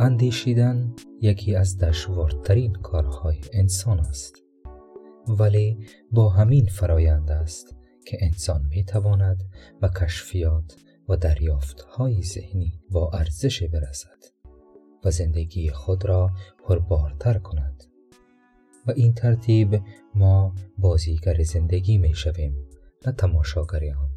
اندیشیدن یکی از دشوارترین کارهای انسان است. ولی با همین فرایند است که انسان می تواند به کشفیات و دریافت های ذهنی با ارزش برسد و زندگی خود را پربارتر کند. و این ترتیب ما بازیگر زندگی می شویم نه تماشاگر آن